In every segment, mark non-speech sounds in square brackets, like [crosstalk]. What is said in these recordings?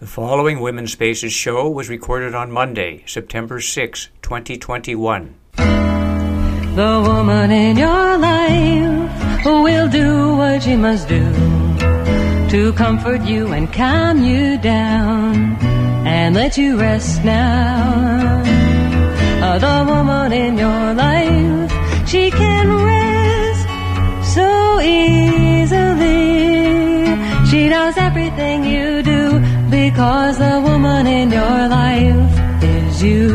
The following Women's Spaces show was recorded on Monday, September 6, 2021. The woman in your life will do what she must do to comfort you and calm you down and let you rest now. Uh, the woman in your life, she can rest so easily. She knows everything you do because the woman in your life is you.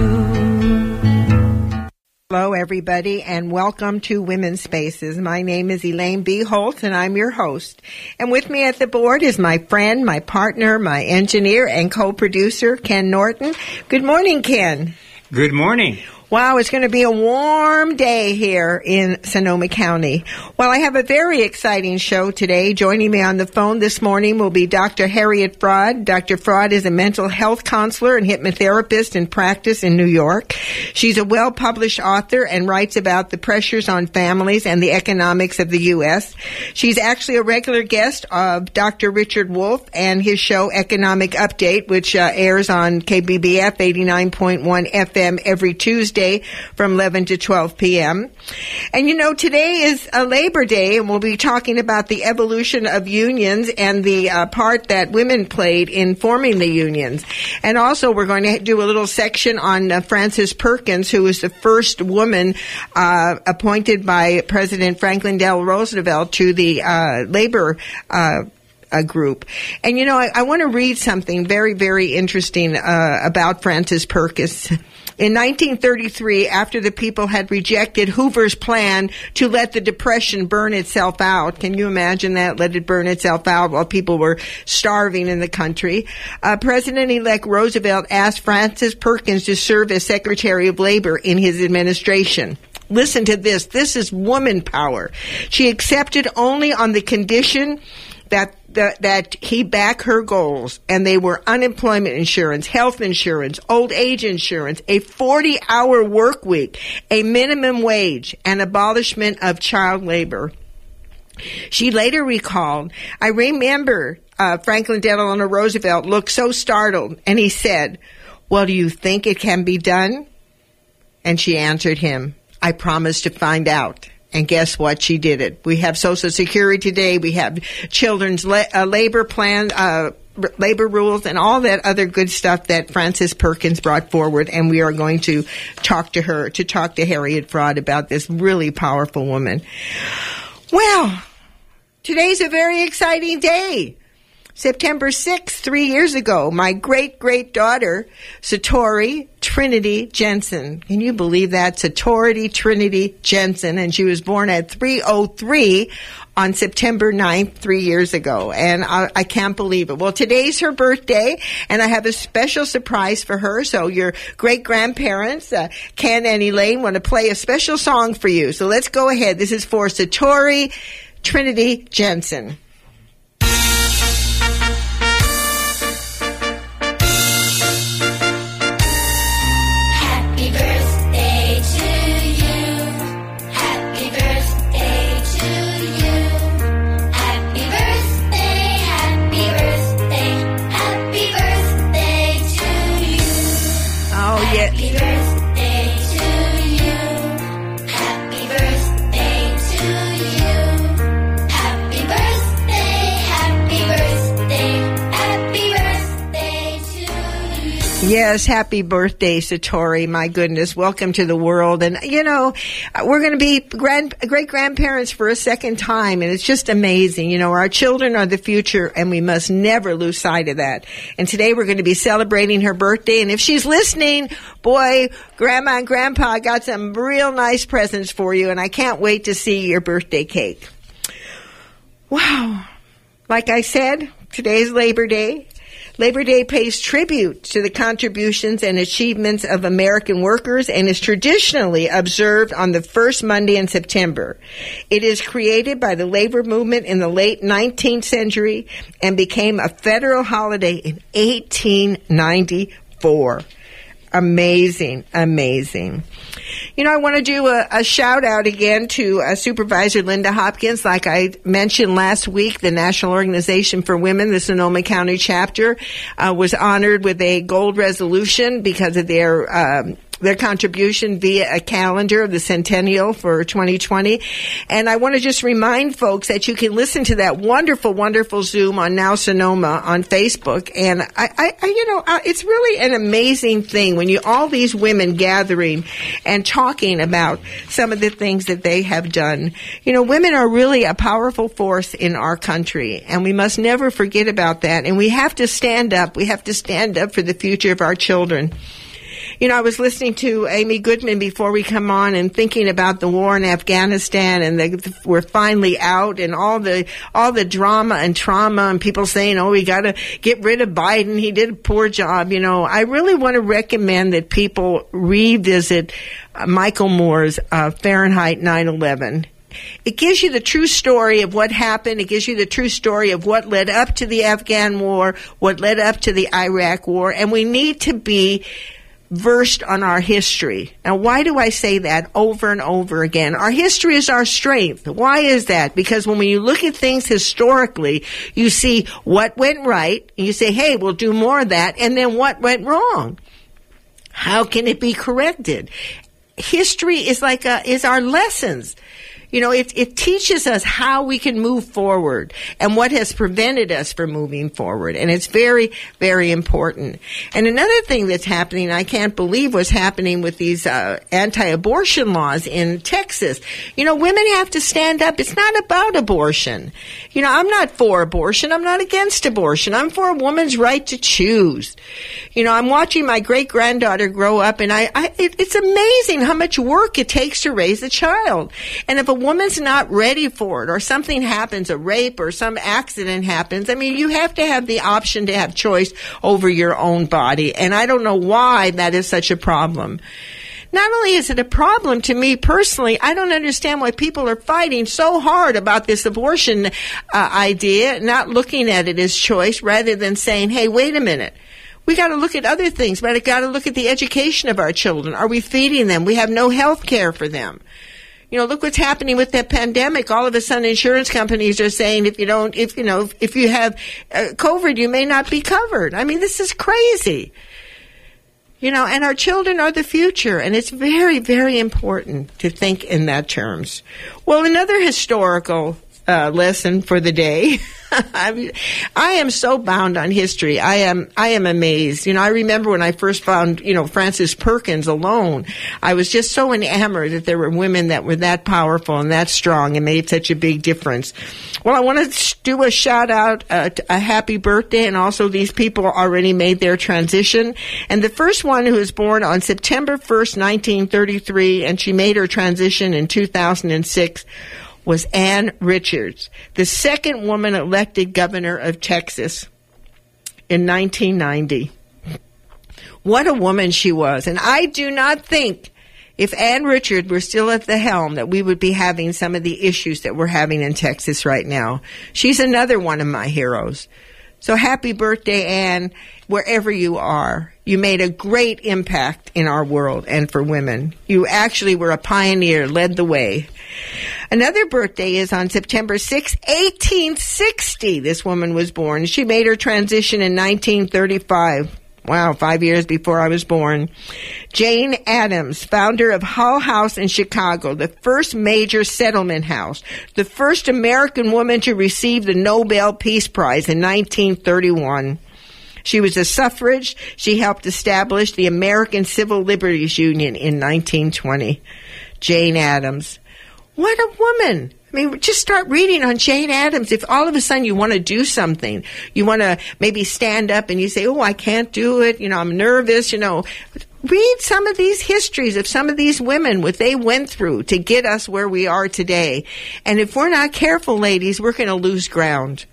Hello, everybody, and welcome to Women's Spaces. My name is Elaine B. Holtz, and I'm your host. And with me at the board is my friend, my partner, my engineer, and co-producer, Ken Norton. Good morning, Ken. Good morning. Wow, it's going to be a warm day here in Sonoma County. Well, I have a very exciting show today. Joining me on the phone this morning will be Dr. Harriet Fraad. Dr. Fraad is a mental health counselor and hypnotherapist in practice in New York. She's a well-published author and writes about the pressures on families and the economics of the U.S. She's actually a regular guest of Dr. Richard Wolff and his show Economic Update, which uh, airs on KBBF 89.1 FM every Tuesday from 11 to 12 p.m. And you know, today is a Labor Day, and we'll be talking about the evolution of unions and the uh, part that women played in forming the unions. And also, we're going to do a little section on uh, Frances Perkins, who was the first woman uh, appointed by President Franklin Delano Roosevelt to the uh, labor uh, a group. And you know, I, I want to read something very, very interesting uh, about Frances Perkins. [laughs] In 1933, after the people had rejected Hoover's plan to let the Depression burn itself out, can you imagine that? Let it burn itself out while people were starving in the country. Uh, President-elect Roosevelt asked Frances Perkins to serve as Secretary of Labor in his administration. Listen to this. This is woman power. She accepted only on the condition that the, that he back her goals, and they were unemployment insurance, health insurance, old age insurance, a 40 hour work week, a minimum wage, and abolishment of child labor. She later recalled, I remember uh, Franklin Delano Roosevelt looked so startled, and he said, Well, do you think it can be done? And she answered him, I promise to find out. And guess what? She did it. We have Social Security today. We have children's la- uh, labor plan, uh, r- labor rules, and all that other good stuff that Frances Perkins brought forward. And we are going to talk to her, to talk to Harriet Fraad about this really powerful woman. Well, today's a very exciting day. September 6th, three years ago, my great great daughter, Satori Trinity Jensen. Can you believe that? Satori Trinity Jensen. And she was born at 303 on September 9th, three years ago. And I, I, can't believe it. Well, today's her birthday, and I have a special surprise for her. So your great grandparents, uh, Ken and Elaine, want to play a special song for you. So let's go ahead. This is for Satori Trinity Jensen. Happy birthday, Satori. My goodness, welcome to the world. And, you know, we're going to be grand, great grandparents for a second time, and it's just amazing. You know, our children are the future, and we must never lose sight of that. And today we're going to be celebrating her birthday, and if she's listening, boy, Grandma and Grandpa got some real nice presents for you, and I can't wait to see your birthday cake. Wow. Like I said, today's Labor Day. Labor Day pays tribute to the contributions and achievements of American workers and is traditionally observed on the first Monday in September. It is created by the labor movement in the late 19th century and became a federal holiday in 1894. amazing, amazing. You know, I want to do a, a shout out again to uh, Supervisor Linda Hopkins. Like I mentioned last week, the National Organization for Women, the Sonoma County chapter, uh, was honored with a gold resolution because of their um, their contribution via a calendar of the centennial for 2020. And I want to just remind folks that you can listen to that wonderful, wonderful Zoom on Now Sonoma on Facebook. And I, I, you know, it's really an amazing thing when you all these women gathering and talking about some of the things that they have done. You know, women are really a powerful force in our country, and we must never forget about that. And we have to stand up. We have to stand up for the future of our children. You know, I was listening to Amy Goodman before we come on and thinking about the war in Afghanistan and the, we're finally out and all the, all the drama and trauma and people saying, oh, we gotta get rid of Biden. He did a poor job. You know, I really want to recommend that people revisit uh, Michael Moore's uh, Fahrenheit 9/11 it gives you the true story of what happened. It gives you the true story of what led up to the Afghan war, what led up to the Iraq war, and we need to be versed on our history. Now, why do I say that over and over again? Our history is our strength. Why is that? Because when you look at things historically, you see what went right, and you say, hey, we'll do more of that, and then what went wrong? How can it be corrected? History is like a, is our lessons. You know, it, it teaches us how we can move forward and what has prevented us from moving forward. And it's very, very important. And another thing that's happening, I can't believe what's happening with these uh, anti-abortion laws in Texas. You know, women have to stand up. It's not about abortion. You know, I'm not for abortion. I'm not against abortion. I'm for a woman's right to choose. You know, I'm watching my great granddaughter grow up and I, I it, it's amazing how much work it takes to raise a child. And if a woman's not ready for it or something happens, a rape or some accident happens, I mean, you have to have the option to have choice over your own body. And I don't know why that is such a problem. Not only is it a problem to me personally, I don't understand why people are fighting so hard about this abortion uh, idea, not looking at it as choice rather than saying, hey, wait a minute. We got to look at other things. We got to look at the education of our children. Are we feeding them? We have no health care for them. You know, look what's happening with that pandemic. All of a sudden, insurance companies are saying if you don't, if you know, if you have uh, COVID, you may not be covered. I mean, this is crazy. You know, and our children are the future, and it's very, very important to think in that terms. Well, another historical uh, lesson for the day. [laughs] I am so bound on history. I am I am amazed. You know, I remember when I first found you know Frances Perkins alone. I was just so enamored that there were women that were that powerful and that strong and made such a big difference. Well, I want to do a shout out, uh, a happy birthday, and also these people already made their transition. And the first one who was born on September first, nineteen thirty three, and she made her transition in two thousand and six was Ann Richards, the second woman elected governor of Texas in 1990. What a woman she was. And I do not think if Ann Richards were still at the helm that we would be having some of the issues that we're having in Texas right now. She's another one of my heroes. So happy birthday, Ann, wherever you are. You made a great impact in our world and for women. You actually were a pioneer, led the way. Another birthday is on September 6, 1860. This woman was born. She made her transition in 1935. Wow, five years before I was born. Jane Addams, founder of Hull House in Chicago, the first major settlement house, the first American woman to receive the Nobel Peace Prize in 1931. She was a suffrage. She helped establish the American Civil Liberties Union in 1920. Jane Addams. What a woman! I mean, just start reading on Jane Addams. If all of a sudden you want to do something, you want to maybe stand up and you say, Oh, I can't do it. You know, I'm nervous. You know, read some of these histories of some of these women, what they went through to get us where we are today. And if we're not careful, ladies, we're going to lose ground.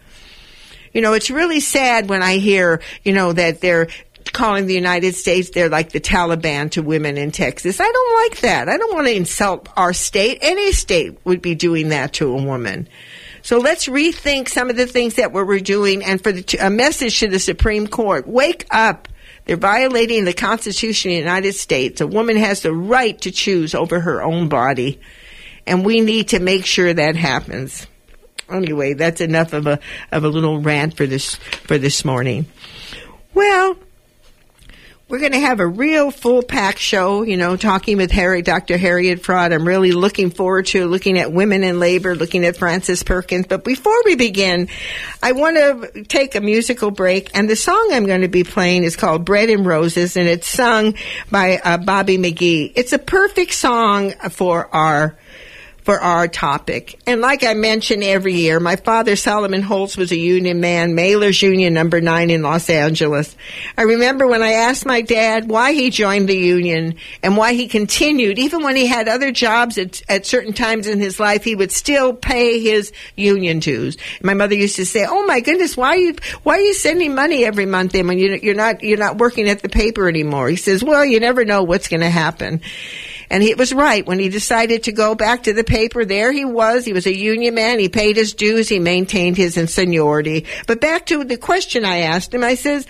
You know, it's really sad when I hear, you know, that they're calling the United States they're like the Taliban to women in Texas. I don't like that. I don't want to insult our state. Any state would be doing that to a woman. So let's rethink some of the things that we're doing and for the, a message to the Supreme Court. Wake up. They're violating the Constitution of the United States. A woman has the right to choose over her own body, and we need to make sure that happens. Anyway, that's enough of a of a little rant for this for this morning. Well, we're going to have a real full pack show, you know, talking with Harry, Dr. Harriet Fraad. I'm really looking forward to looking at women in labor, looking at Frances Perkins. But before we begin, I want to take a musical break. And the song I'm going to be playing is called Bread and Roses, and it's sung by uh, Bobby McGee. It's a perfect song for our for our topic. And like I mention every year, my father, Solomon Holtz, was a union man, Mailers Union number nine in Los Angeles. I remember when I asked my dad why he joined the union and why he continued, even when he had other jobs at, at certain times in his life, he would still pay his union dues. My mother used to say, "Oh my goodness, why are you why are you sending money every month in when you're not you're not working at the paper anymore?" He says, "Well, you never know what's going to happen." And he was right. When he decided to go back to the paper, there he was. He was a union man. He paid his dues. He maintained his seniority. But back to the question I asked him, I says,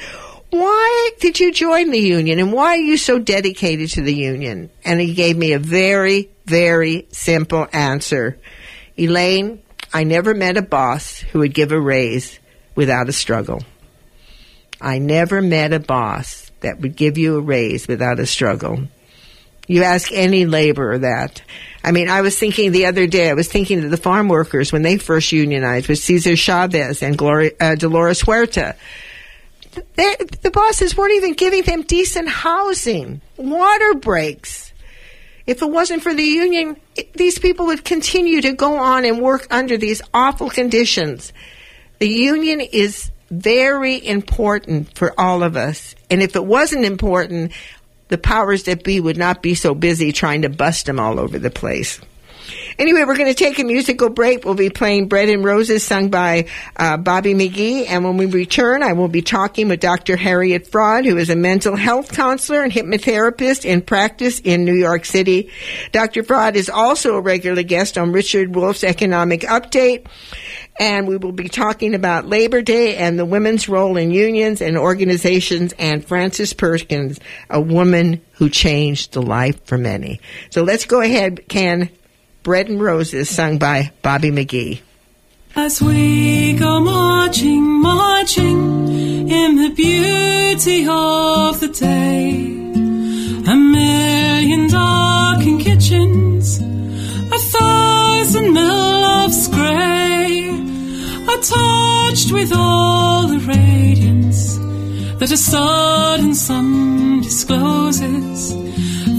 why did you join the union and why are you so dedicated to the union? And he gave me a very, very simple answer. Elaine, I never met a boss who would give a raise without a struggle. I never met a boss that would give you a raise without a struggle. You ask any laborer that. I mean, I was thinking the other day, I was thinking of the farm workers when they first unionized with Cesar Chavez and Gloria, uh, Dolores Huerta. They, the bosses weren't even giving them decent housing, water breaks. If it wasn't for the union, it, these people would continue to go on and work under these awful conditions. The union is very important for all of us. And if it wasn't important, the powers that be would not be so busy trying to bust them all over the place. Anyway, we're going to take a musical break. We'll be playing Bread and Roses sung by uh, Bobby McGee. And when we return, I will be talking with Dr. Harriet Fraad, who is a mental health counselor and hypnotherapist in practice in New York City. Dr. Fraad is also a regular guest on Richard Wolff's Economic Update and we will be talking about Labor Day and the women's role in unions and organizations and Frances Perkins, a woman who changed the life for many. So let's go ahead, Ken Bread and Roses, sung by Bobby McGee. As we go marching, marching in the beauty of the day, a million darkened kitchens, a thousand mills of grey are touched with all the radiance that a sudden sun discloses.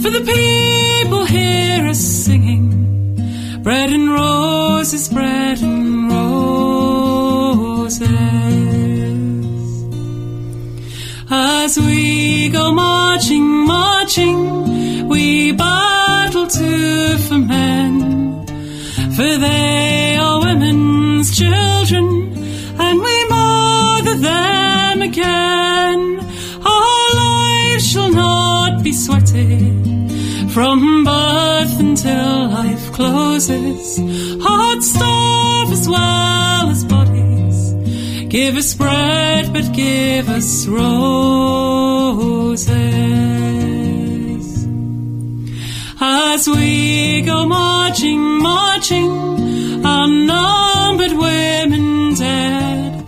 For the people hear us singing, bread and roses, bread and roses. As we go marching, marching, we battle to for men, for they are women's children, and we mother them again. Our lives shall not be sweated from birth until life closes. Hearts starve as well as bodies. Give us bread, but give us roses. As we go marching, marching, unnumbered women dead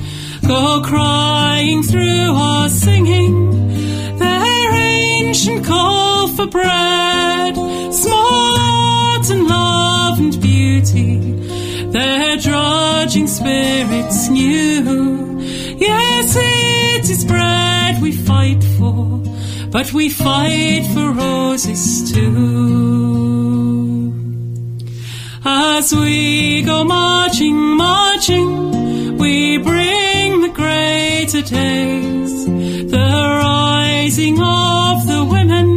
go crying through our singing their ancient call for bread, their drudging spirits new. Yes, it is bread we fight for, but we fight for roses too. As we go marching, marching, we bring the greater days. The rising of the women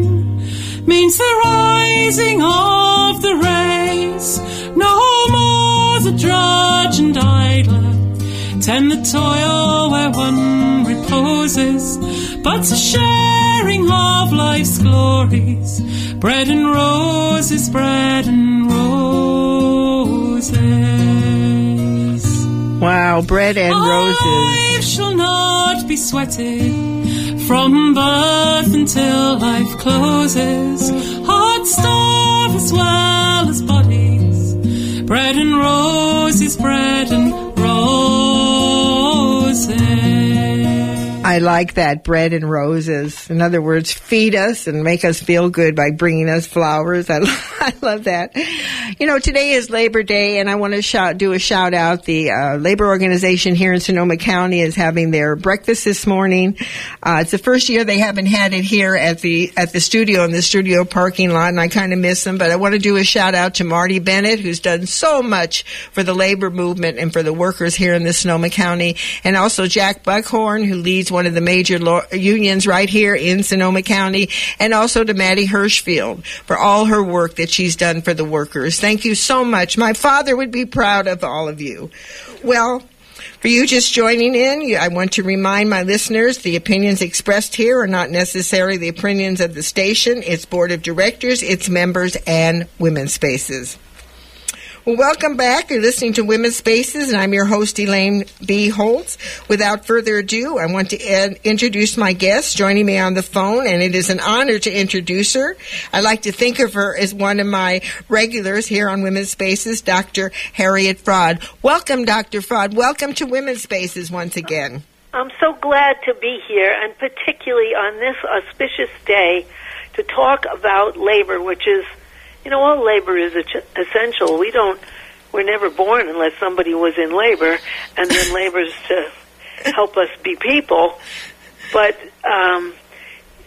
means the rising of the race. No more the drudge and idler tend the toil where one reposes, but the sharing of life's glories. Bread and roses, bread and roses. Wow, bread and roses. life shall not be sweated from birth until life closes. Heart starve as well as bodies. And roses, bread and I like that bread and roses. In other words, feed us and make us feel good by bringing us flowers. [laughs] I, I love that. You know, today is Labor Day, and I want to shout, do a shout out. The uh, labor organization here in Sonoma County is having their breakfast this morning. Uh, it's the first year they haven't had it here at the at the studio in the studio parking lot, and I kind of miss them. But I want to do a shout out to Marty Bennett, who's done so much for the labor movement and for the workers here in the Sonoma County, and also Jack Buckhorn, who leads one of the major lo- unions right here in Sonoma County, and also to Maddie Hirschfield for all her work that she's done for the workers. Thank you so much. My father would be proud of all of you. Well, for you just joining in, I want to remind my listeners the opinions expressed here are not necessarily the opinions of the station, its board of directors, its members, and women's spaces. Well, welcome back. You're listening to Women's Spaces, and I'm your host, Elaine B. Holtz. Without further ado, I want to ed- introduce my guest joining me on the phone, and it is an honor to introduce her. I like to think of her as one of my regulars here on Women's Spaces, Dr. Harriet Fraad. Welcome, Dr. Fraad. Welcome to Women's Spaces once again. I'm so glad to be here, and particularly on this auspicious day to talk about labor, which is you know, all labor is essential. We don't, we're never born unless somebody was in labor, and then labor's to help us be people. But, um,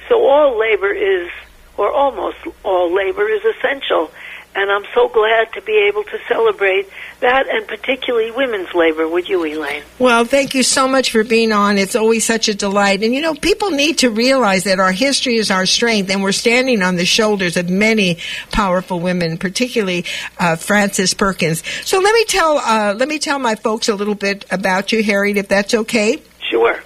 so all labor is, or almost all labor is essential and I'm so glad to be able to celebrate that and particularly women's labor with you, Elaine. Well, thank you so much for being on. It's always such a delight. And you know, people need to realize that our history is our strength and we're standing on the shoulders of many powerful women, particularly uh, Frances Perkins. So let me tell, uh, let me tell my folks a little bit about you, Harriet, if that's okay. Sure.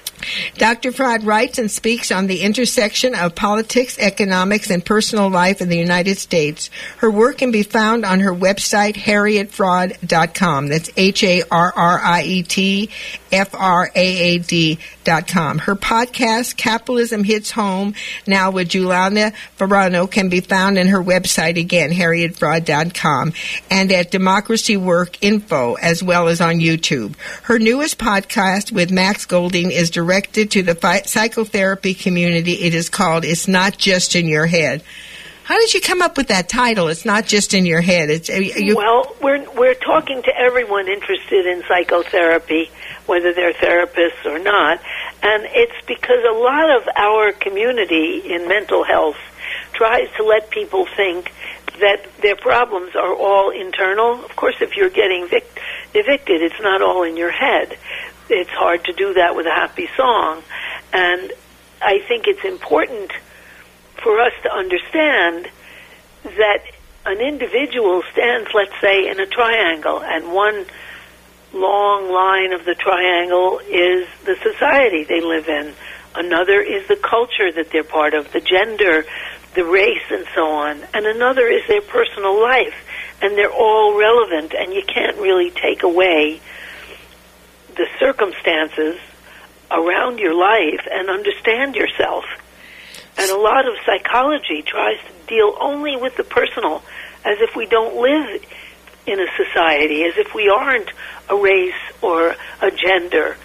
Dr. Fraad writes and speaks on the intersection of politics, economics, and personal life in the United States. Her work can be found on her website, harrietfraad.com. That's H-A-R-R-I-E-T F-R-A-A-D dot com. Her podcast, Capitalism Hits Home, now with Juliana Forlano, can be found in her website again, harrietfraad.com, and at Democracy Work Info, as well as on YouTube. Her newest podcast with Max Golding is directed to the psychotherapy community. It is called It's Not Just in Your Head. How did you come up with that title? It's not just in your head. It's uh, you... well, we're we're talking to everyone interested in psychotherapy, whether they're therapists or not, and it's because a lot of our community in mental health tries to let people think that their problems are all internal. Of course, if you're getting vic- evicted, it's not all in your head. It's hard to do that with a happy song, and I think it's important for us to understand that an individual stands, let's say, in a triangle, and one long line of the triangle is the society they live in. Another is the culture that they're part of, the gender, the race, and so on. And another is their personal life. And they're all relevant, and you can't really take away the circumstances around your life and understand yourself. And a lot of psychology tries to deal only with the personal, as if we don't live in a society, as if we aren't a race or a gender.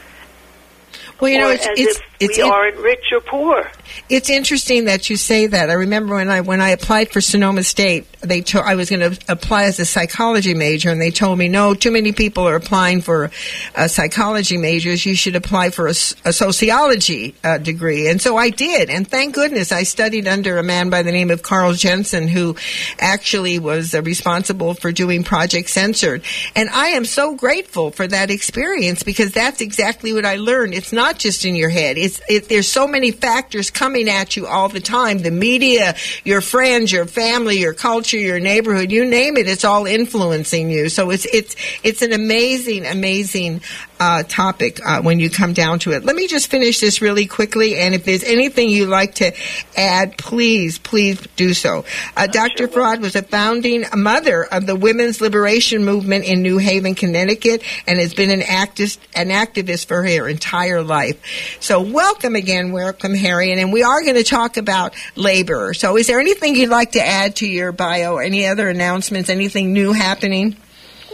Well, you know, it's, it's, it's, we aren't rich or poor. It's interesting that you say that. I remember when I when I applied for Sonoma State, they to, I was going to apply as a psychology major, and they told me no, too many people are applying for uh, psychology majors. You should apply for a, a sociology uh, degree, and so I did. And thank goodness I studied under a man by the name of Carl Jensen, who actually was uh, responsible for doing Project Censored. And I am so grateful for that experience because that's exactly what I learned. It's not just in your head. It's it, there's so many factors coming at you all the time. The media, your friends, your family, your culture, your neighborhood, you name it, it's all influencing you. So it's it's it's an amazing, amazing uh, topic uh, when you come down to it. Let me just finish this really quickly, and if there's anything you'd like to add, please, please do so. Uh, Dr. Fraad was a founding mother of the women's liberation movement in New Haven, Connecticut, and has been an activist, an activist for her entire life. So, welcome again, welcome, Harriet, and we are going to talk about labor. So, is there anything you'd like to add to your bio? Any other announcements? Anything new happening?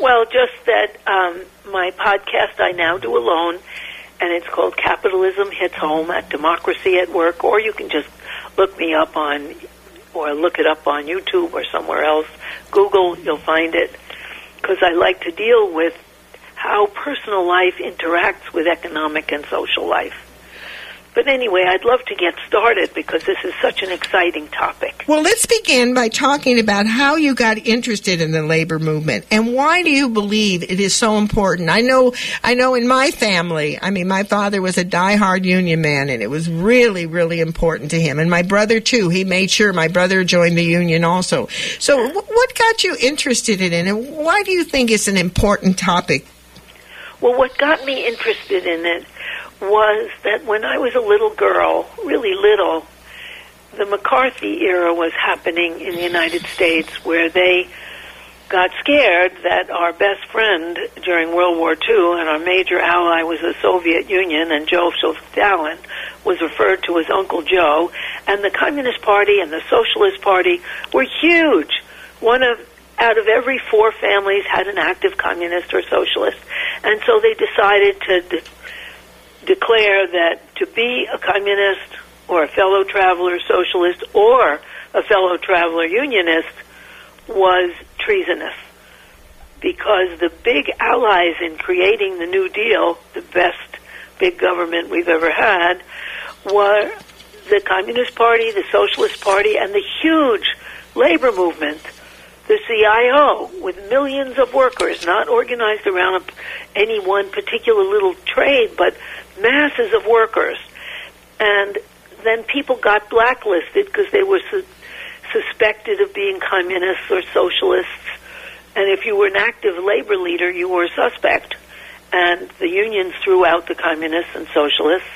Well, just that um, my podcast I now do alone, and it's called Capitalism Hits Home at Democracy at Work, or you can just look me up on, or look it up on YouTube or somewhere else. Google, you'll find it, because I like to deal with how personal life interacts with economic and social life. But anyway, I'd love to get started because this is such an exciting topic. Well, let's begin by talking about how you got interested in the labor movement and why do you believe it is so important? I know, I know in my family, I mean, my father was a diehard union man and it was really, really important to him. And my brother too, he made sure my brother joined the union also. So what got you interested in it and why do you think it's an important topic? Well, what got me interested in it was that when I was a little girl, really little, the McCarthy era was happening in the United States where they got scared that our best friend during World War II and our major ally was the Soviet Union and Joseph Stalin was referred to as Uncle Joe and the Communist Party and the Socialist Party were huge. One of out of every four families had an active communist or socialist and so they decided to declare that to be a communist or a fellow traveler socialist or a fellow traveler unionist was treasonous. Because the big allies in creating the New Deal, the best big government we've ever had, were the Communist Party, the Socialist Party, and the huge labor movement, the CIO, with millions of workers, not organized around any one particular little trade, but masses of workers. And then people got blacklisted because they were su- suspected of being communists or socialists. And if you were an active labor leader, you were a suspect. And the unions threw out the communists and socialists,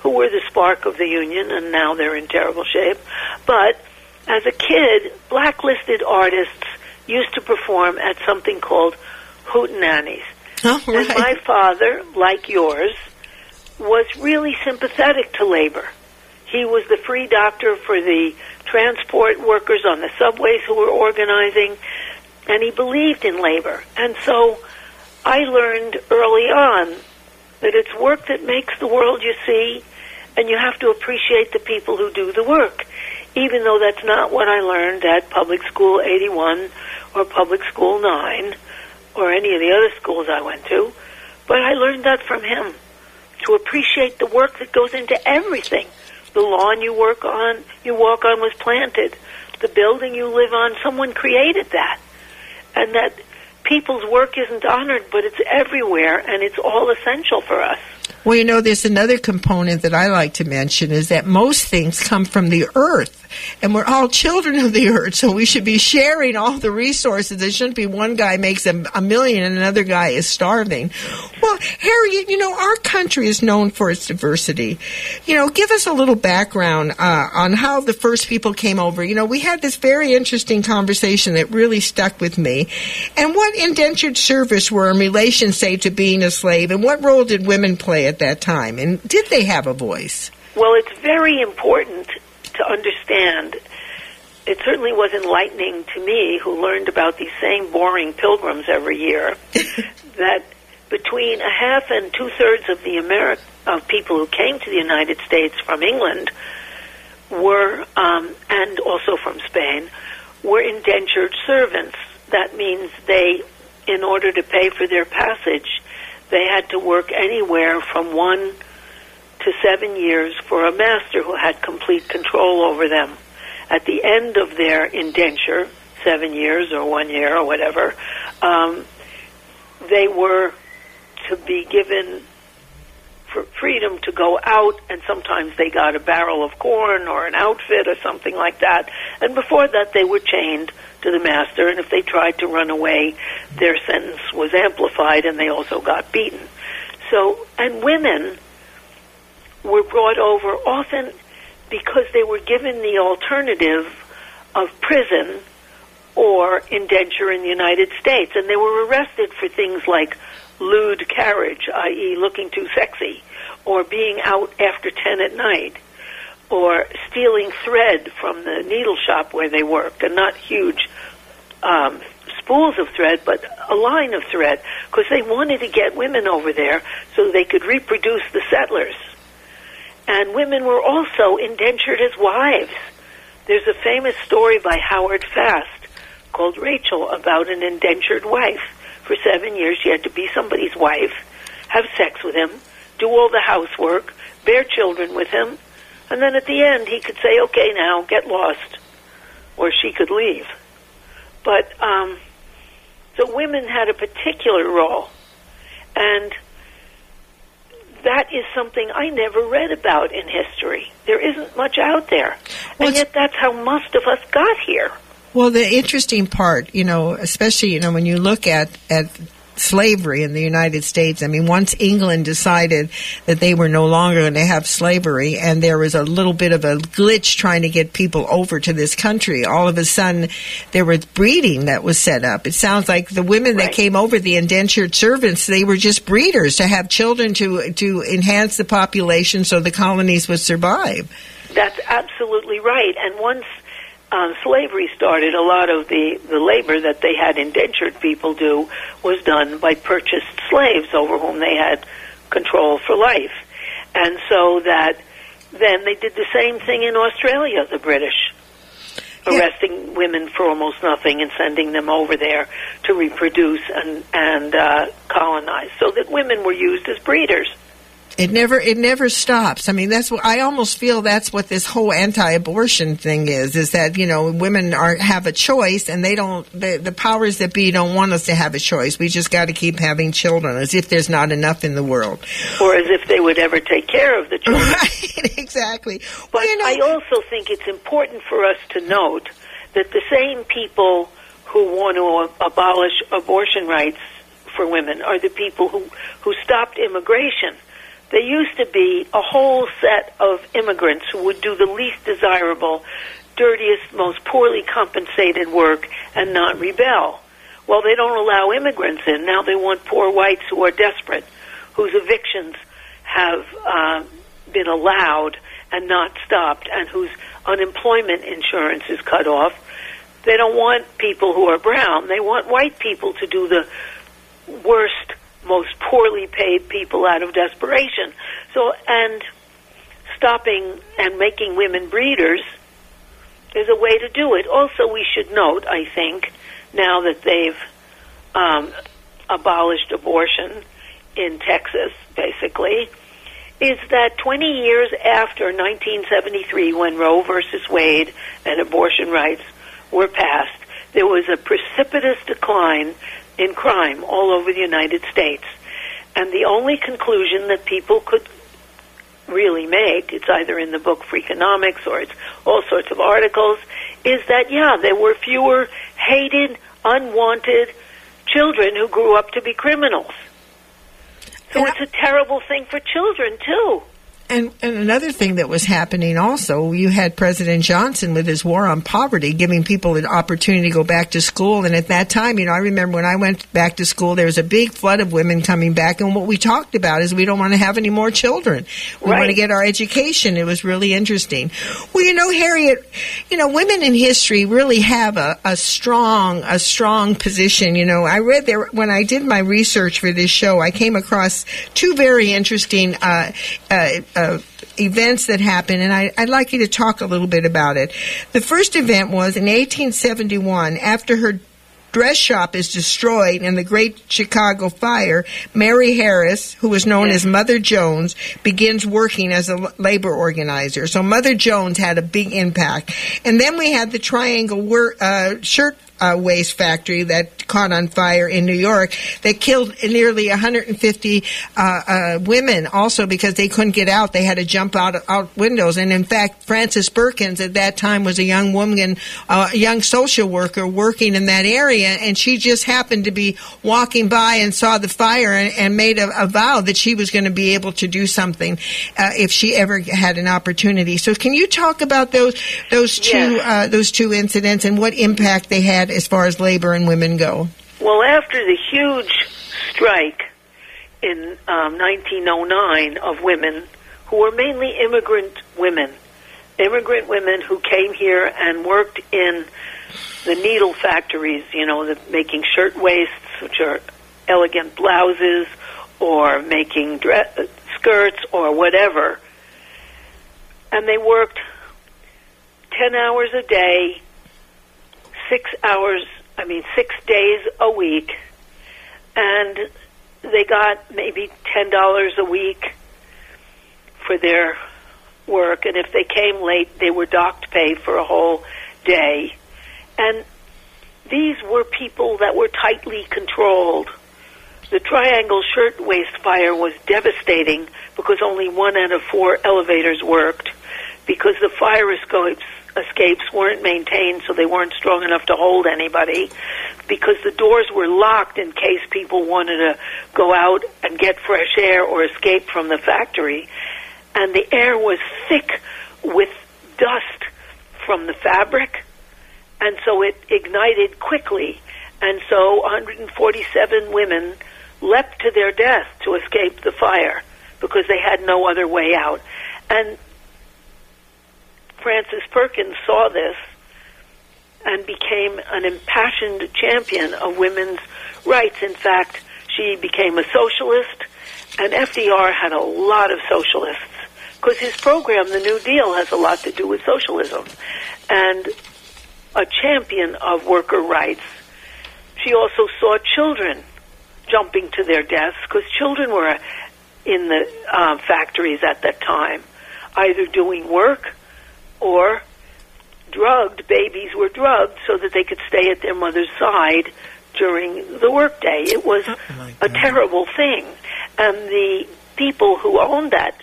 who were the spark of the union, and now they're in terrible shape. But as a kid, blacklisted artists used to perform at something called hootenannies. Oh, right. And my father, like yours, was really sympathetic to labor. He was the free doctor for the transport workers on the subways who were organizing, and he believed in labor. And so I learned early on that it's work that makes the world you see, and you have to appreciate the people who do the work, even though that's not what I learned at Public School 81 or Public School 9 or any of the other schools I went to. But I learned that from him to appreciate the work that goes into everything. The lawn you work on, you walk on was planted. The building you live on, someone created that. And that people's work isn't honored, but it's everywhere and it's all essential for us. Well, you know, there's another component that I like to mention is that most things come from the earth, and we're all children of the earth, so we should be sharing all the resources. There shouldn't be one guy makes a, a million and another guy is starving. Well, Harriet, you know, our country is known for its diversity. You know, give us a little background uh, on how the first people came over. You know, we had this very interesting conversation that really stuck with me. And what indentured service were in relation, say, to being a slave, and what role did women play at that time? And did they have a voice? Well, it's very important to understand. It certainly was enlightening to me, who learned about these same boring pilgrims every year, [laughs] that between a half and two thirds of the Ameri- of people who came to the United States from England were, um, and also from Spain, were indentured servants. That means they, in order to pay for their passage, they had to work anywhere from one to seven years for a master who had complete control over them. At the end of their indenture, seven years or one year or whatever, um, they were to be given fr- freedom to go out, and sometimes they got a barrel of corn or an outfit or something like that. And before that, they were chained to the master, and if they tried to run away, their sentence was amplified, and they also got beaten. So, and women were brought over often because they were given the alternative of prison or indenture in the United States. And they were arrested for things like lewd carriage, i.e., looking too sexy, or being out after 10 at night, or stealing thread from the needle shop where they worked, and not huge um, spools of thread, but a line of thread, because they wanted to get women over there so they could reproduce the settlers. And women were also indentured as wives. There's a famous story by Howard Fast called Rachel about an indentured wife. For seven years, she had to be somebody's wife, have sex with him, do all the housework, bear children with him, and then at the end, he could say, okay, now, get lost. Or she could leave. But, um, so women had a particular role. And that is something I never read about in history. There isn't much out there. Well, and yet that's how most of us got here. Well, the interesting part, you know, especially you know when you look at at slavery in the United States. I mean, once England decided that they were no longer going to have slavery, and there was a little bit of a glitch trying to get people over to this country. All of a sudden, there was breeding that was set up. It sounds like the women that came over, the indentured servants, they were just breeders to have children to to enhance the population so the colonies would survive. That's absolutely right. And once um, slavery started, a lot of the, the labor that they had indentured people do was done by purchased slaves over whom they had control for life. And so that then they did the same thing in Australia, the British, Yeah. arresting women for almost nothing and sending them over there to reproduce and, and uh, colonize, so that women were used as breeders. It never it never stops. I mean, that's what I almost feel that's what this whole anti-abortion thing is. Is that you know women are have a choice and they don't the, the powers that be don't want us to have a choice. We just got to keep having children as if there's not enough in the world. Or as if they would ever take care of the children. [laughs] Right, exactly. But well, you know, I also think it's important for us to note that the same people who want to abolish abortion rights for women are the people who, who stopped immigration. There used to be a whole set of immigrants who would do the least desirable, dirtiest, most poorly compensated work and not rebel. Well, they don't allow immigrants in. Now they want poor whites who are desperate, whose evictions have uh, been allowed and not stopped, and whose unemployment insurance is cut off. They don't want people who are brown. They want white people to do the worst, most poorly paid people out of desperation. So, and stopping and making women breeders is a way to do it. Also, we should note, I think, now that they've um, abolished abortion in Texas, basically, is that 20 years after 1973, when Roe versus Wade and abortion rights were passed, there was a precipitous decline in crime all over the United States. And the only conclusion that people could really make, it's either in the book Freakonomics or it's all sorts of articles, is that, yeah, there were fewer hated, unwanted children who grew up to be criminals. So it's a terrible thing for children, too. And, and another thing that was happening also, you had President Johnson with his war on poverty, giving people an opportunity to go back to school. And at that time, you know, I remember when I went back to school, there was a big flood of women coming back. And what we talked about is we don't want to have any more children. We want to get our education. It was really interesting. Well, you know, Harriet, you know, women in history really have a, a strong, a strong position. You know, I read there when I did my research for this show, I came across two very interesting uh, uh, uh, events that happened, and I, I'd like you to talk a little bit about it. The first event was in 1871, after her dress shop is destroyed in the Great Chicago Fire, Mary Harris, who was known as Mother Jones, begins working as a labor organizer. So Mother Jones had a big impact. And then we had the Triangle wor- uh, Shirt uh, waist factory that caught on fire in New York that killed nearly 150 uh, uh, women also because they couldn't get out. They had to jump out out windows. And in fact, Frances Perkins at that time was a young woman, uh, a young social worker working in that area, and she just happened to be walking by and saw the fire and, and made a, a, vow that she was going to be able to do something uh, if she ever had an opportunity. So, can you talk about those those two uh, those two incidents and what impact they had as far as labor and women go? Well, after the huge strike in um, 1909 of women who were mainly immigrant women, immigrant women who came here and worked in the needle factories, you know, the, making shirt waists, which are elegant blouses, or making dress, skirts, or whatever. And they worked 10 hours a day, six hours, I mean, six days a week, and they got maybe $10 a week for their work, and if they came late, they were docked pay for a whole day. And these were people that were tightly controlled. The Triangle Shirtwaist Fire was devastating because only one out of four elevators worked because the fire escapes escapes weren't maintained so they weren't strong enough to hold anybody because the doors were locked in case people wanted to go out and get fresh air or escape from the factory and the air was thick with dust from the fabric, and so it ignited quickly. And so 147 women leapt to their death to escape the fire because they had no other way out. And Frances Perkins saw this and became an impassioned champion of women's rights. In fact, she became a socialist, and FDR had a lot of socialists because his program, the New Deal, has a lot to do with socialism and a champion of worker rights. She also saw children jumping to their deaths because children were in the uh, factories at that time, either doing work or drugged. Babies were drugged so that they could stay at their mother's side during the workday. It was oh a terrible thing. And the people who owned that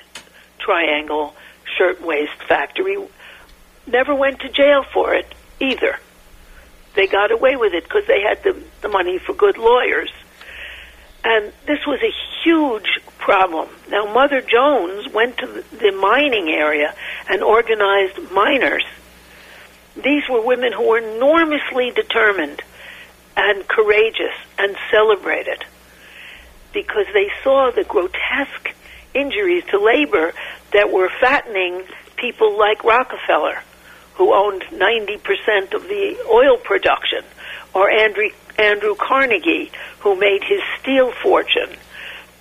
Triangle Shirtwaist Factory never went to jail for it either. They got away with it because they had the, the money for good lawyers. And this was a huge problem. Now, Mother Jones went to the mining area and organized miners. These were women who were enormously determined and courageous and celebrated because they saw the grotesque injuries to labor that were fattening people like Rockefeller, who owned 90% of the oil production, or Andrew, Andrew Carnegie, who made his steel fortune,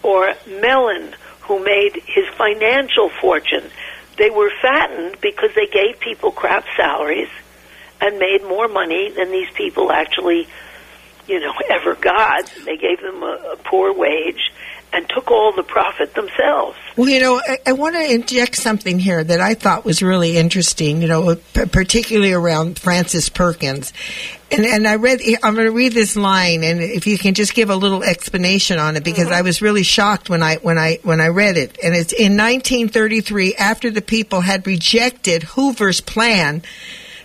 or Mellon, who made his financial fortune. They were fattened because they gave people crap salaries and made more money than these people actually, you know, [laughs] ever got. They gave them a, a poor wage and took all the profit themselves. Well, you know, I, I, want to inject something here that I thought was really interesting, you know, p- particularly around Frances Perkins. And, and I read, I'm going to read this line, and if you can just give a little explanation on it, because mm-hmm. I was really shocked when I, when I, when I read it. And it's in 1933, after the people had rejected Hoover's plan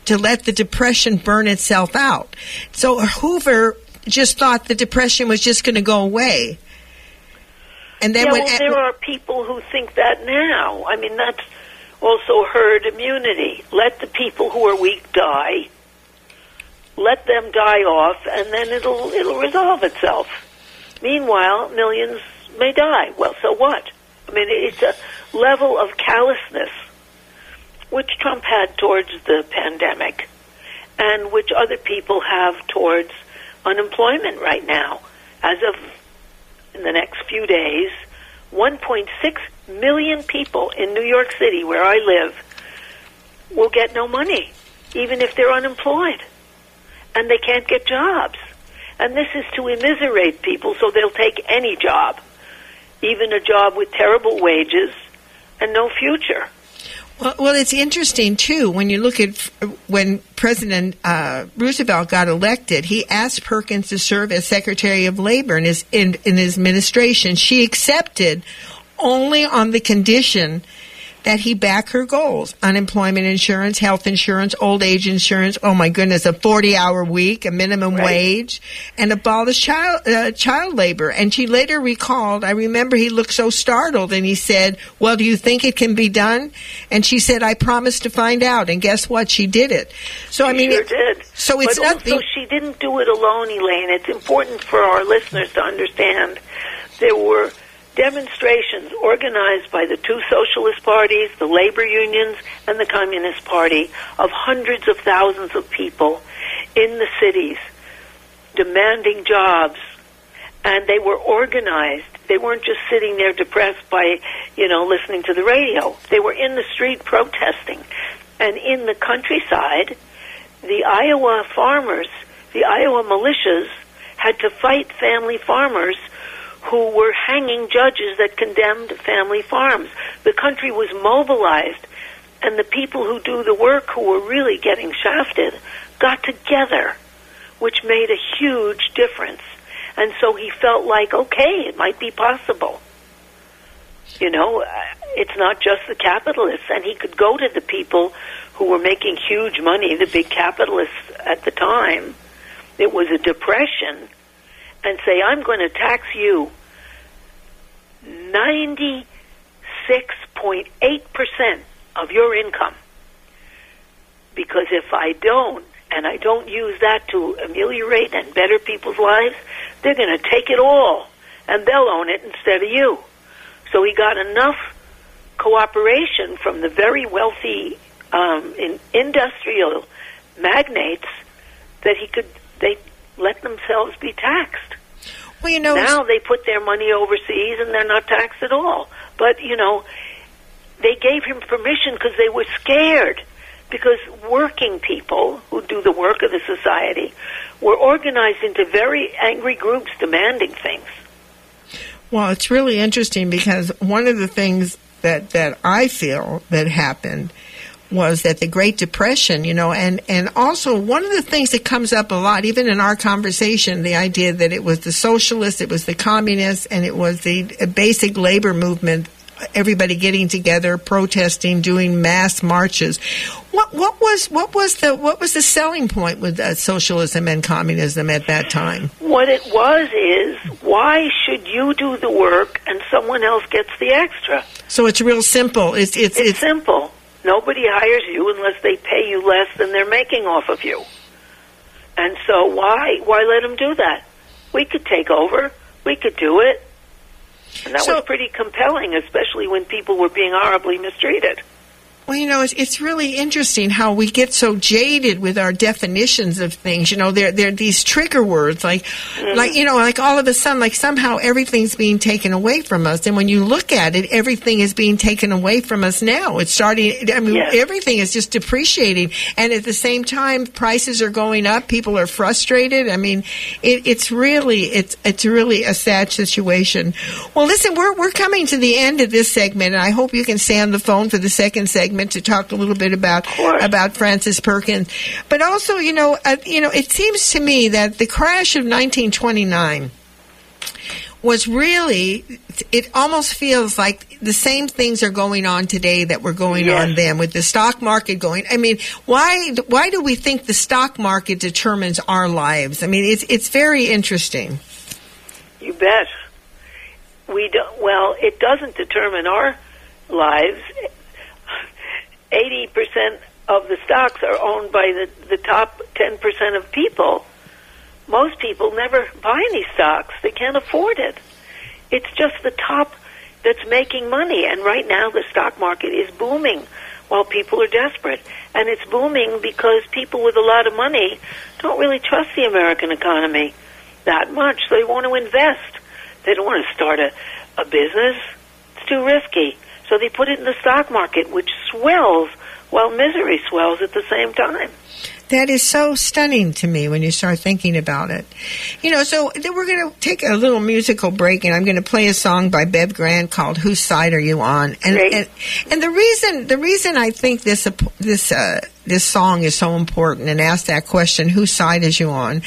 to let the Depression burn itself out. So Hoover just thought the Depression was just going to go away. And then yeah, well, there are people who think that now. I mean, that's also herd immunity. Let the people who are weak die. Let them die off, and then it'll it'll resolve itself. Meanwhile, millions may die. Well, so what? I mean, it's a level of callousness which Trump had towards the pandemic, and which other people have towards unemployment right now. As of in the next few days, 1.6 million people in New York City, where I live, will get no money, even if they're unemployed. And they can't get jobs. And this is to immiserate people so they'll take any job, even a job with terrible wages and no future. Well, well, it's interesting too when you look at when President uh, Roosevelt got elected. He asked Perkins to serve as Secretary of Labor in his in, in his administration. She accepted only on the condition that he back her goals unemployment insurance, health insurance, old age insurance. Oh my goodness, a 40 hour week, a minimum Right. wage, and abolish child, uh, child labor. And she later recalled, I remember he looked so startled and he said, Well, do you think it can be done? And she said, I promised to find out. And guess what? She did it. So, I mean, sure it- did. so it's but nothing. also, she didn't do it alone, Elaine. It's important for our listeners to understand there were demonstrations organized by the two socialist parties, the labor unions, and the Communist Party of hundreds of thousands of people in the cities demanding jobs. And they were organized. They weren't just sitting there depressed by, you know, listening to the radio. They were in the street protesting. And in the countryside, the Iowa farmers, the Iowa militias, had to fight family farmers who were hanging judges that condemned family farms. The country was mobilized, and the people who do the work who were really getting shafted got together, which made a huge difference. And so he felt like, okay, it might be possible. You know, uh, it's not just the capitalists, and he could go to the people who were making huge money, the big capitalists at the time. It was a depression, and say, I'm going to tax you 96.8% of your income. Because if I don't, and I don't use that to ameliorate and better people's lives, they're going to take it all, and they'll own it instead of you. So he got enough cooperation from the very wealthy um, in industrial magnates that he could they let themselves be taxed. well, you know, Now they put their money overseas and they're not taxed at all. But you know, they gave him permission because they were scared. Because working people who do the work of the society were organized into very angry groups demanding things. Well, it's really interesting because one of the things that, that I feel that happened was that the Great Depression, you know, and, and also one of the things that comes up a lot, even in our conversation, the idea that it was the socialists, it was the communists, and it was the basic labor movement, everybody getting together, protesting, doing mass marches. What, what was, what was the, what was the selling point with uh, socialism and communism at that time? What it was is, why should you do the work and someone else gets the extra? So it's real simple. It's, it's, It's it's, simple. Nobody hires you unless they pay you less than they're making off of you. And so why why let them do that? We could take over. We could do it. And that So- was pretty compelling, especially when people were being horribly mistreated. Well, you know, it's, it's really interesting how we get so jaded with our definitions of things. You know, there there are these trigger words like, mm-hmm. like you know, like all of a sudden, like somehow everything's being taken away from us. And when you look at it, everything is being taken away from us now. It's starting. I mean, Yes. everything is just depreciating, and at the same time, prices are going up. People are frustrated. I mean, it, it's really it's it's really a sad situation. Well, listen, we're we're coming to the end of this segment, and I hope you can stay on the phone for the second segment to talk a little bit about about Frances Perkins. But also, you know, uh, you know, it seems to me that the crash of 1929 was really it almost feels like the same things are going on today that were going Yes. on then with the stock market going I mean why why do we think the stock market determines our lives I mean it's it's very interesting You bet. We do, well, it doesn't determine our lives. Eighty percent of the stocks are owned by the the top ten percent of people. Most people never buy any stocks; they can't afford it. It's just the top that's making money, and right now the stock market is booming while people are desperate. And it's booming because people with a lot of money don't really trust the American economy that much, they want to invest. They don't want to start a, a business. It's too risky. So they put it in the stock market, which swells while misery swells at the same time. That is so stunning to me when you start thinking about it. You know, so then we're going to take a little musical break, and I'm going to play a song by Bev Grant called "Whose Side Are You On?" And and, and the reason the reason I think this this uh, this song is so important and ask that question, "Whose side is you on?"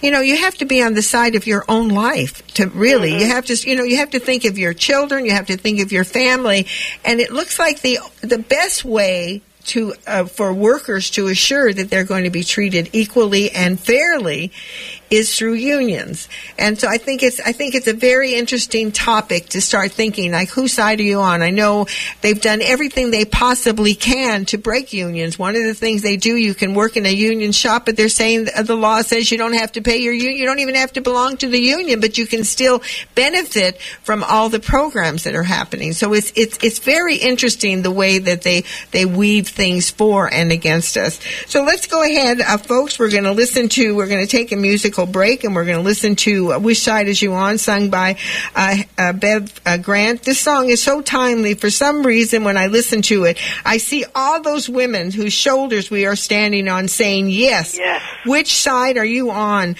You know, you have to be on the side of your own life to really. You have to, you know, you have to think of your children, you have to think of your family, and it looks like the the best way to uh, for workers to assure that they're going to be treated equally and fairly is through unions. And so I think it's I think it's a very interesting topic to start thinking like whose side are you on? I know they've done everything they possibly can to break unions. One of the things they do you can work in a union shop but they're saying the law says you don't have to pay your you don't even have to belong to the union but you can still benefit from all the programs that are happening. So it's it's it's very interesting the way that they they weave things for and against us. So let's go ahead, uh, folks. We're going to listen to, we're going to take a musical break and we're going to listen to uh, Which Side Is You On, sung by uh, uh, Bev uh, Grant. This song is so timely. For some reason, when I listen to it, I see all those women whose shoulders we are standing on saying, Yes. Yes. Which side are you on?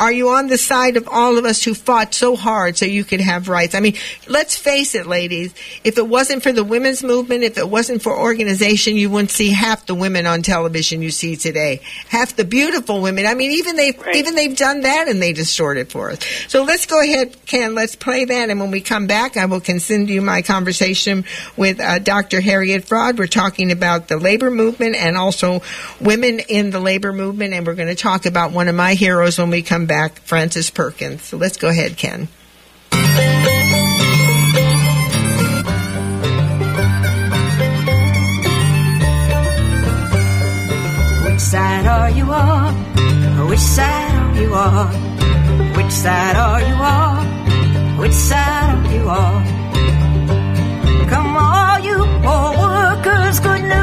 Are you on the side of all of us who fought so hard so you could have rights? I mean, let's face it, ladies. If it wasn't for the women's movement, if it wasn't for organization, you wouldn't see half the women on television you see today. Half the beautiful women. I mean, even they Right. even they've done that and they distort it for us. So let's go ahead, Ken. Let's play that, and when we come back, I will continue my conversation with uh, Dr. Harriet Fraad. We're talking about the labor movement and also women in the labor movement, and we're going to talk about one of my heroes when we come back, Frances Perkins. So let's go ahead, Ken. Which side are you on? Which side are you on? Which side are you on? Which side are you on? Come on, you poor workers, good news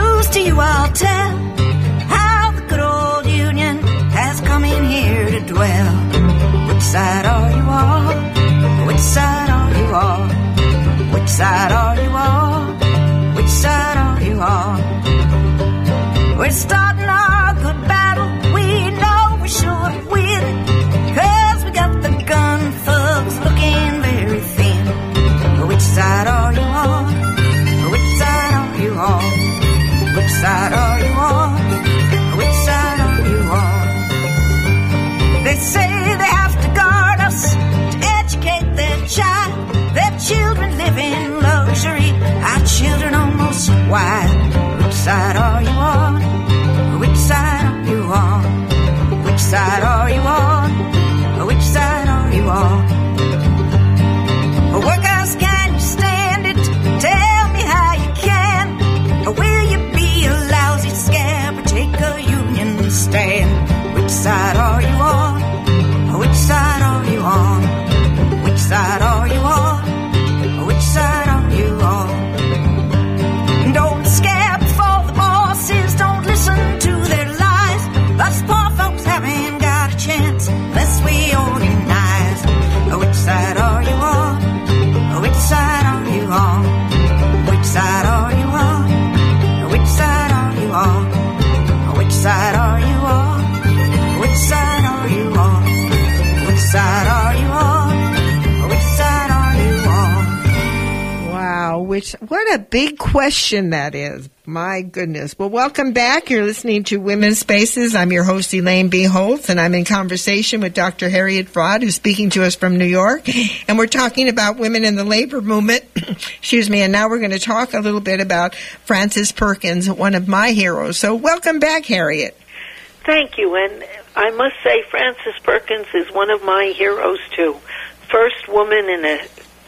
what a big question that is. My goodness. Well, welcome back. You're listening to Women's Spaces. I'm your host Elaine B. Holtz, and I'm in conversation with Dr. Harriet Fraad, who's speaking to us from New York, and we're talking about women in the labor movement. [coughs] Excuse me. And now we're going to talk a little bit about Frances Perkins, one of my heroes. So, welcome back, Harriet. Thank you, and I must say Frances Perkins is one of my heroes too. First woman in a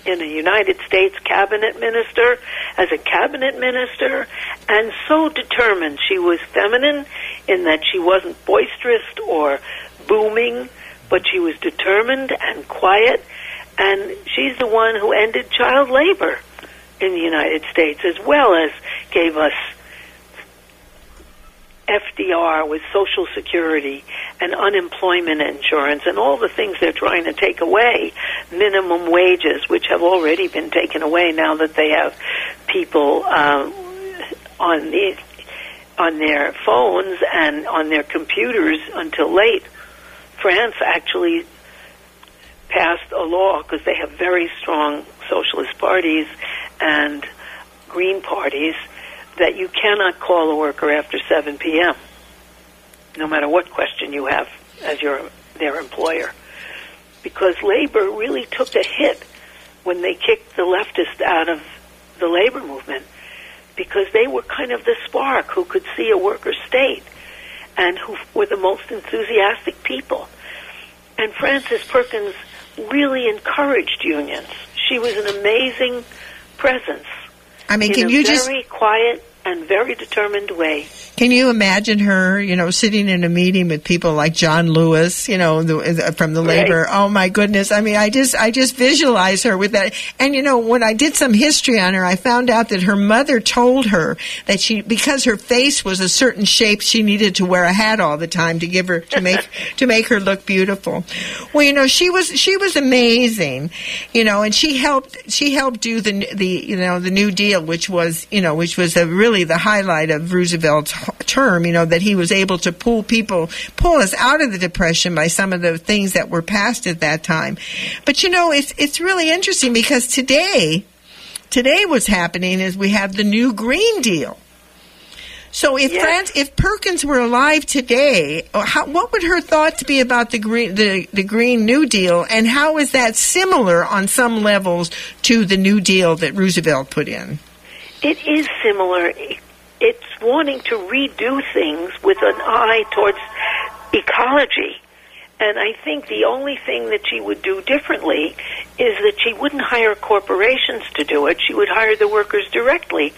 in a United States cabinet minister, as a cabinet minister, and so determined. She was feminine in that she wasn't boisterous or booming, but she was determined and quiet, and she's the one who ended child labor in the United States as well as gave us FDR with Social Security and unemployment insurance and all the things they're trying to take away, minimum wages, which have already been taken away now that they have people um, on the on their phones and on their computers until late. France actually passed a law because they have very strong socialist parties and green parties that you cannot call a worker after 7 p.m. no matter what question you have as your their employer because labor really took a hit when they kicked the leftists out of the labor movement because they were kind of the spark who could see a worker state and who were the most enthusiastic people. And Frances Perkins really encouraged unions. She was an amazing presence. I mean, can you very just quiet and very determined way. Can you imagine her, you know, sitting in a meeting with people like John Lewis, you know, the, from the Right. labor? Oh my goodness! I mean, I just, I just visualize her with that. And you know, when I did some history on her, I found out that her mother told her that she, because her face was a certain shape, she needed to wear a hat all the time to give her to make [laughs] to make her look beautiful. Well, you know, she was she was amazing, you know, and she helped she helped do the the you know the New Deal, which was you know which was a, really the highlight of Roosevelt's term. You know that he was able to pull people pull us out of the depression by some of the things that were passed at that time. But you know, it's it's really interesting because today today what's happening is we have the new Green Deal. So if Yes. Fran- if Perkins were alive today, uh, how, what would her thoughts be about the green the, the Green New Deal, and how is that similar on some levels to the New Deal that Roosevelt put in? It is similar. It's wanting to redo things with an eye towards ecology. And I think the only thing that she would do differently is that she wouldn't hire corporations to do it. She would hire the workers directly,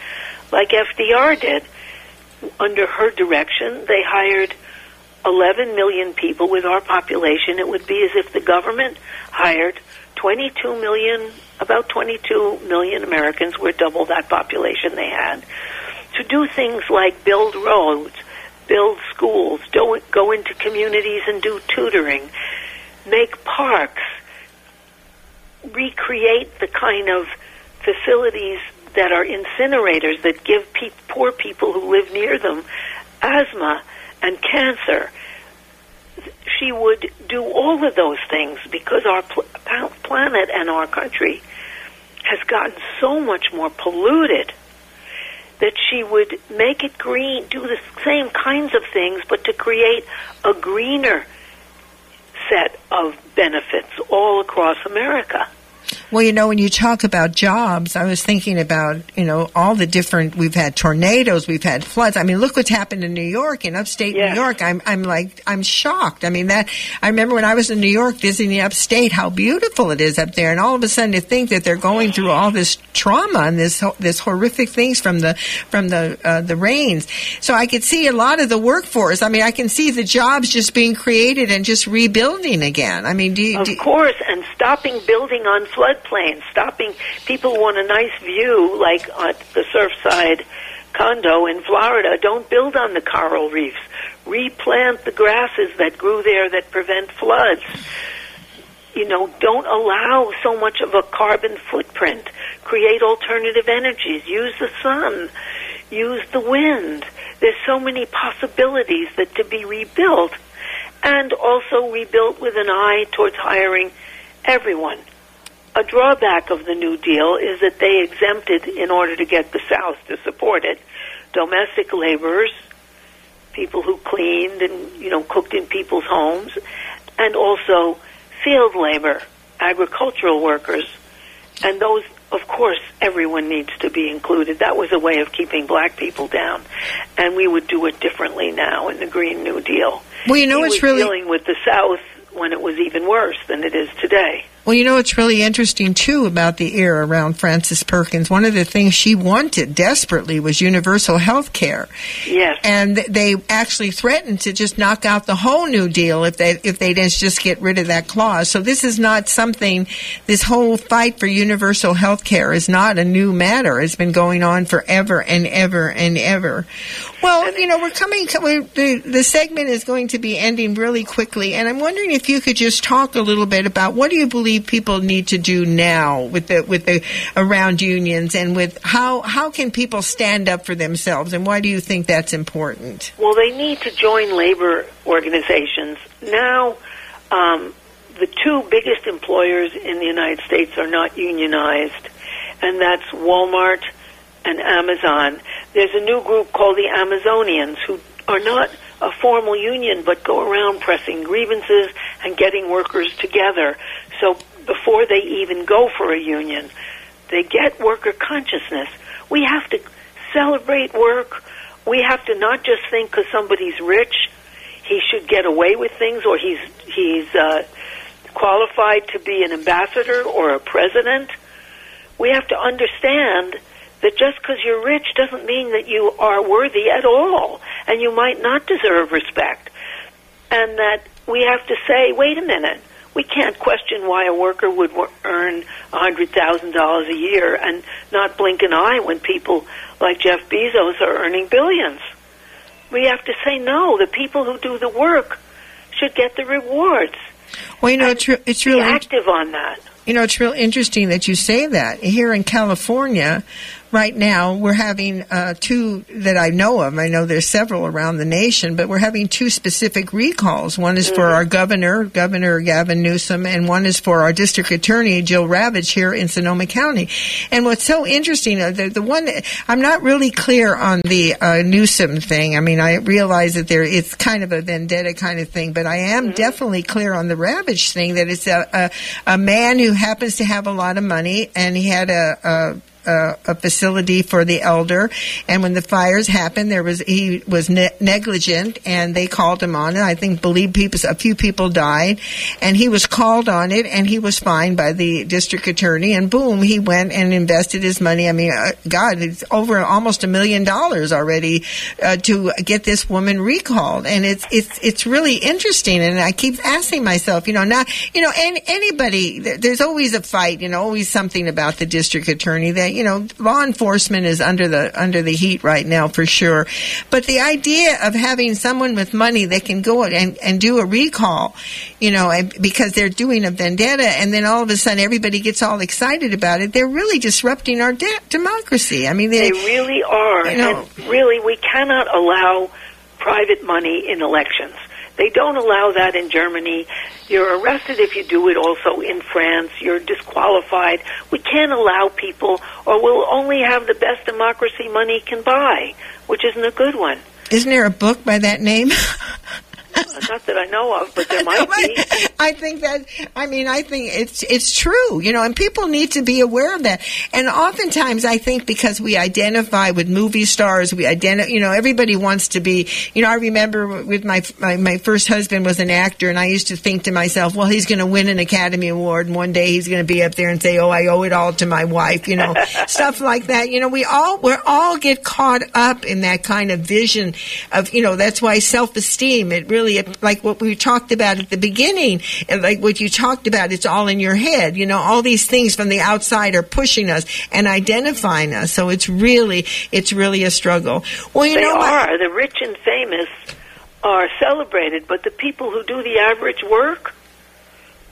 like FDR did. Under her direction, they hired 11 million people with our population. It would be as if the government hired 22 million, about 22 million Americans, were double that population they had, to do things like build roads, build schools, do, go into communities and do tutoring, make parks, recreate the kind of facilities that are incinerators that give pe- poor people who live near them asthma and cancer. She would do all of those things because our pl- planet and our country has gotten so much more polluted that she would make it green, do the same kinds of things, but to create a greener set of benefits all across America. Well, you know, when you talk about jobs, I was thinking about, you know, all the different, we've had tornadoes, we've had floods. I mean, look what's happened in New York, in upstate Yes. New York. I'm, I'm like, I'm shocked. I mean, that, I remember when I was in New York visiting the upstate, how beautiful it is up there. And all of a sudden to think that they're going through all this trauma and this, this horrific things from the, from the, uh, the rains. So I could see a lot of the workforce. I mean, I can see the jobs just being created and just rebuilding again. I mean, do you, Of do, course, and stopping building on floodplains, stopping people want a nice view like at the Surfside condo in Florida. Don't build on the coral reefs. Replant the grasses that grew there that prevent floods. You know, don't allow so much of a carbon footprint. Create alternative energies. Use the sun. Use the wind. There's so many possibilities that to be rebuilt and also rebuilt with an eye towards hiring everyone. A drawback of the New Deal is that they exempted, in order to get the South to support it, domestic laborers, people who cleaned and you know cooked in people's homes, and also field labor, agricultural workers, and those. Of course, everyone needs to be included. That was a way of keeping black people down, and we would do it differently now in the Green New Deal. well, you know, he it's really, dealing with the South when it was even worse than it is today. Well, you know it's really interesting too about the era around Frances Perkins. One of the things she wanted desperately was universal health care, Yes. and they actually threatened to just knock out the whole New Deal if they if they didn't just get rid of that clause. So this is not something. This whole fight for universal health care is not a new matter. It's been going on forever and ever and ever. Well, you know, we're coming to we're, the the segment is going to be ending really quickly, and I'm wondering if you could just talk a little bit about what do you believe people need to do now with the with the around unions and with how how can people stand up for themselves, and why do you think that's important? Well, they need to join labor organizations. Now, um, the two biggest employers in the United States are not unionized, and that's Walmart and Amazon. There's a new group called the Amazonians who are not a formal union but go around pressing grievances and getting workers together. So before they even go for a union, they get worker consciousness. We have to celebrate work. We have to not just think because somebody's rich, he should get away with things, or he's he's uh, qualified to be an ambassador or a president. We have to understand that just because you're rich doesn't mean that you are worthy at all, and you might not deserve respect. And that we have to say, wait a minute, we can't question why a worker would wo- earn $100,000 a year and not blink an eye when people like Jeff Bezos are earning billions. We have to say, no, the people who do the work should get the rewards. Well, you know, it's, re- it's really active on that. You know, it's real interesting that you say that. Here in California, right now, we're having uh, two that I know of. I know there's several around the nation, but we're having two specific recalls. One is for our governor, Governor Gavin Newsom, and one is for our district attorney, Jill Ravitch, here in Sonoma County. And what's so interesting, uh, the, the one I'm not really clear on the uh, Newsom thing. I mean, I realize that there it's kind of a vendetta kind of thing, but I am definitely clear on the Ravitch thing that it's a, a a man who happens to have a lot of money, and he had a. a a, a facility for the elder, and when the fires happened, there was he was ne- negligent, and they called him on it. I think believe people, a few people died, and he was called on it, and he was fined by the district attorney, and boom, he went and invested his money. I mean, uh, God, it's over almost a million dollars already uh, to get this woman recalled, and it's it's it's really interesting, and I keep asking myself, you know, not you know, any, anybody, there's always a fight, you know, always something about the district attorney that you know, law enforcement is under the under the heat right now for sure, but the idea of having someone with money that can go and and do a recall, you know, and because they're doing a vendetta, and then all of a sudden everybody gets all excited about it, they're really disrupting our de- democracy. I mean, They they, really are. You know- and really, we cannot allow private money in elections. They don't allow that in Germany. You're arrested if you do it also in France. You're disqualified. We can't allow people, or we'll only have the best democracy money can buy, which isn't a good one. isn't there a book by that name? [laughs] Not that I know of, but there might be. [laughs] I think that I mean I think it's it's true, you know, and people need to be aware of that. And oftentimes I think because we identify with movie stars, we identify, you know, everybody wants to be, you know, I remember with my my, my first husband was an actor and I used to think to myself, well, he's going to win an Academy Award and one day he's going to be up there and say, "Oh, I owe it all to my wife," you know, [laughs] stuff like that. You know, we all we all get caught up in that kind of vision of, you know, that's why self-esteem, it really like what we talked about at the beginning, and like what you talked about, it's all in your head. You know, all these things from the outside are pushing us and identifying us. So it's really, it's really a struggle. Well, you they know, are. The rich and famous are celebrated, but the people who do the average work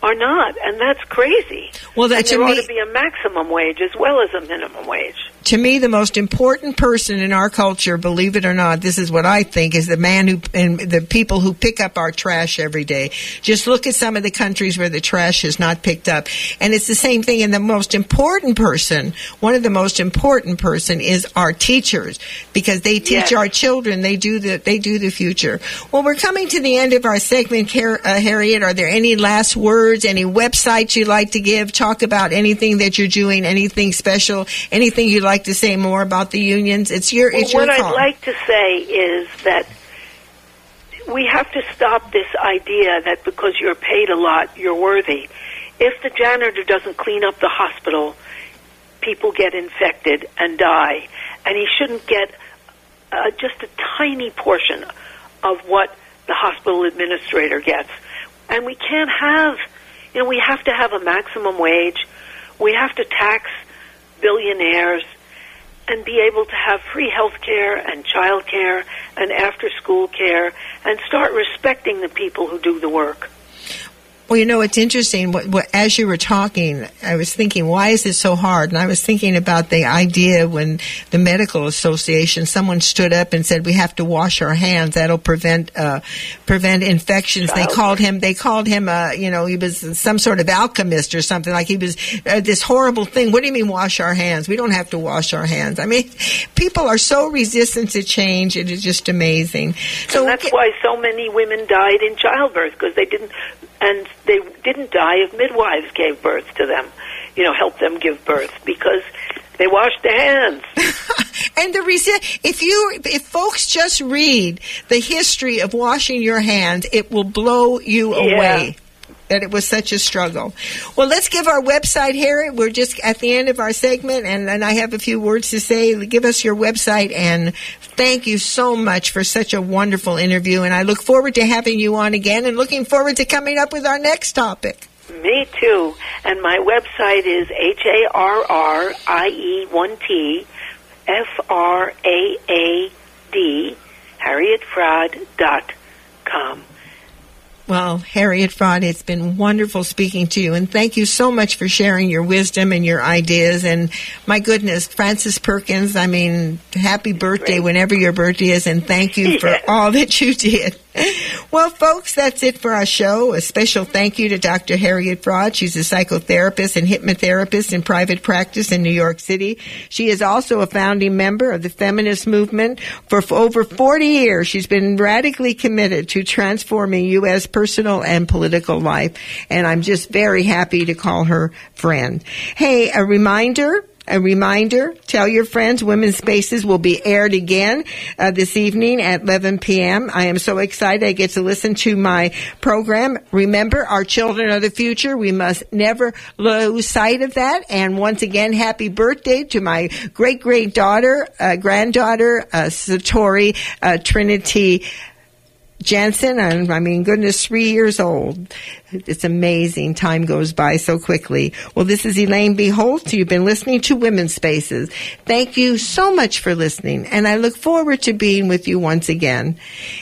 are not, and that's crazy. Well, that and there ought me- to be a maximum wage as well as a minimum wage. To me, the most important person in our culture, believe it or not, this is what I think, is the man who and the people who pick up our trash every day. Just look at some of the countries where the trash is not picked up, and it's the same thing. And the most important person, one of the most important person, is our teachers because they teach Yes. our children. They do the they do the future. Well, we're coming to the end of our segment, uh, Harriet. Are there any last words? Any websites you'd like to give? Talk about anything that you're doing, anything special, anything you'd like to say more about the unions. It's your it's your. what your I'd like to say is that we have to stop this idea that because you're paid a lot, you're worthy. If the janitor doesn't clean up the hospital, people get infected and die, and he shouldn't get uh, just a tiny portion of what the hospital administrator gets. And we can't have, you know, we have to have a maximum wage. We have to tax billionaires and be able to have free health care and child care and after school care and start respecting the people who do the work. Well, you know, it's interesting. What, what, as you were talking, I was thinking, why is it so hard? And I was thinking about the idea when the medical association, someone stood up and said, we have to wash our hands. That'll prevent, uh, prevent infections. They called him, they called him, uh, you know, he was some sort of alchemist or something like he was uh, this horrible thing. What do you mean wash our hands? We don't have to wash our hands. I mean, people are so resistant to change. It is just amazing. So and that's why so many women died in childbirth because they didn't and they didn't die if midwives gave birth to them, you know, helped them give birth because they washed their hands. [laughs] and the reason, if you, if folks just read the history of washing your hands, it will blow you yeah. away that it was such a struggle. Well, let's give our website here. We're just at the end of our segment, and, and I have a few words to say. Give us your website, and thank you so much for such a wonderful interview. And I look forward to having you on again, and looking forward to coming up with our next topic. Me too. And my website is H A R R I E 1 T F R A A D, HarrietFraad.com. Well, Harriet Fraad, it's been wonderful speaking to you, and thank you so much for sharing your wisdom and your ideas. And my goodness, Frances Perkins, I mean, happy birthday whenever your birthday is, and thank you for all that you did. [laughs] Well, folks, that's it for our show. A special thank you to Dr. Harriet Fraad. She's a psychotherapist and hypnotherapist in private practice in New York City. She is also a founding member of the feminist movement. For over 40 years, she's been radically committed to transforming U.S. personal and political life. And I'm just very happy to call her friend. Hey, a reminder, a reminder, tell your friends Women's Spaces will be aired again uh, this evening at 11 p.m. I am so excited I get to listen to my program. Remember, our children are the future. We must never lose sight of that. And once again, happy birthday to my great great daughter, uh, granddaughter, uh, Satori uh, Trinity Jensen, I mean, goodness, three years old. It's amazing. Time goes by so quickly. Well, this is Elaine B. Holtz. You've been listening to Women's Spaces. Thank you so much for listening, and I look forward to being with you once again.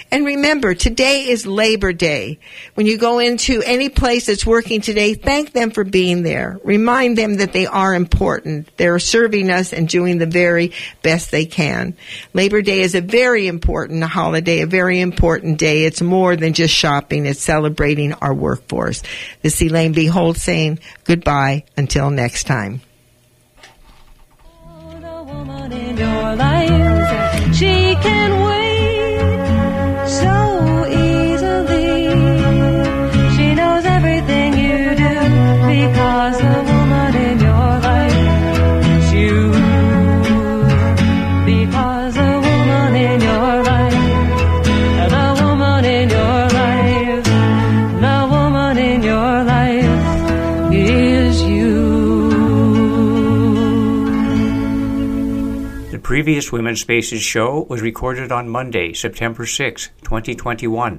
And remember, today is Labor Day. When you go into any place that's working today, thank them for being there. Remind them that they are important. They're serving us and doing the very best they can. Labor Day is a very important holiday, a very important day. It's more than just shopping. It's celebrating our workforce. This is Elaine B. Holtz saying goodbye until next time. She previous Women's Spaces show was recorded on Monday, September 6, 2021.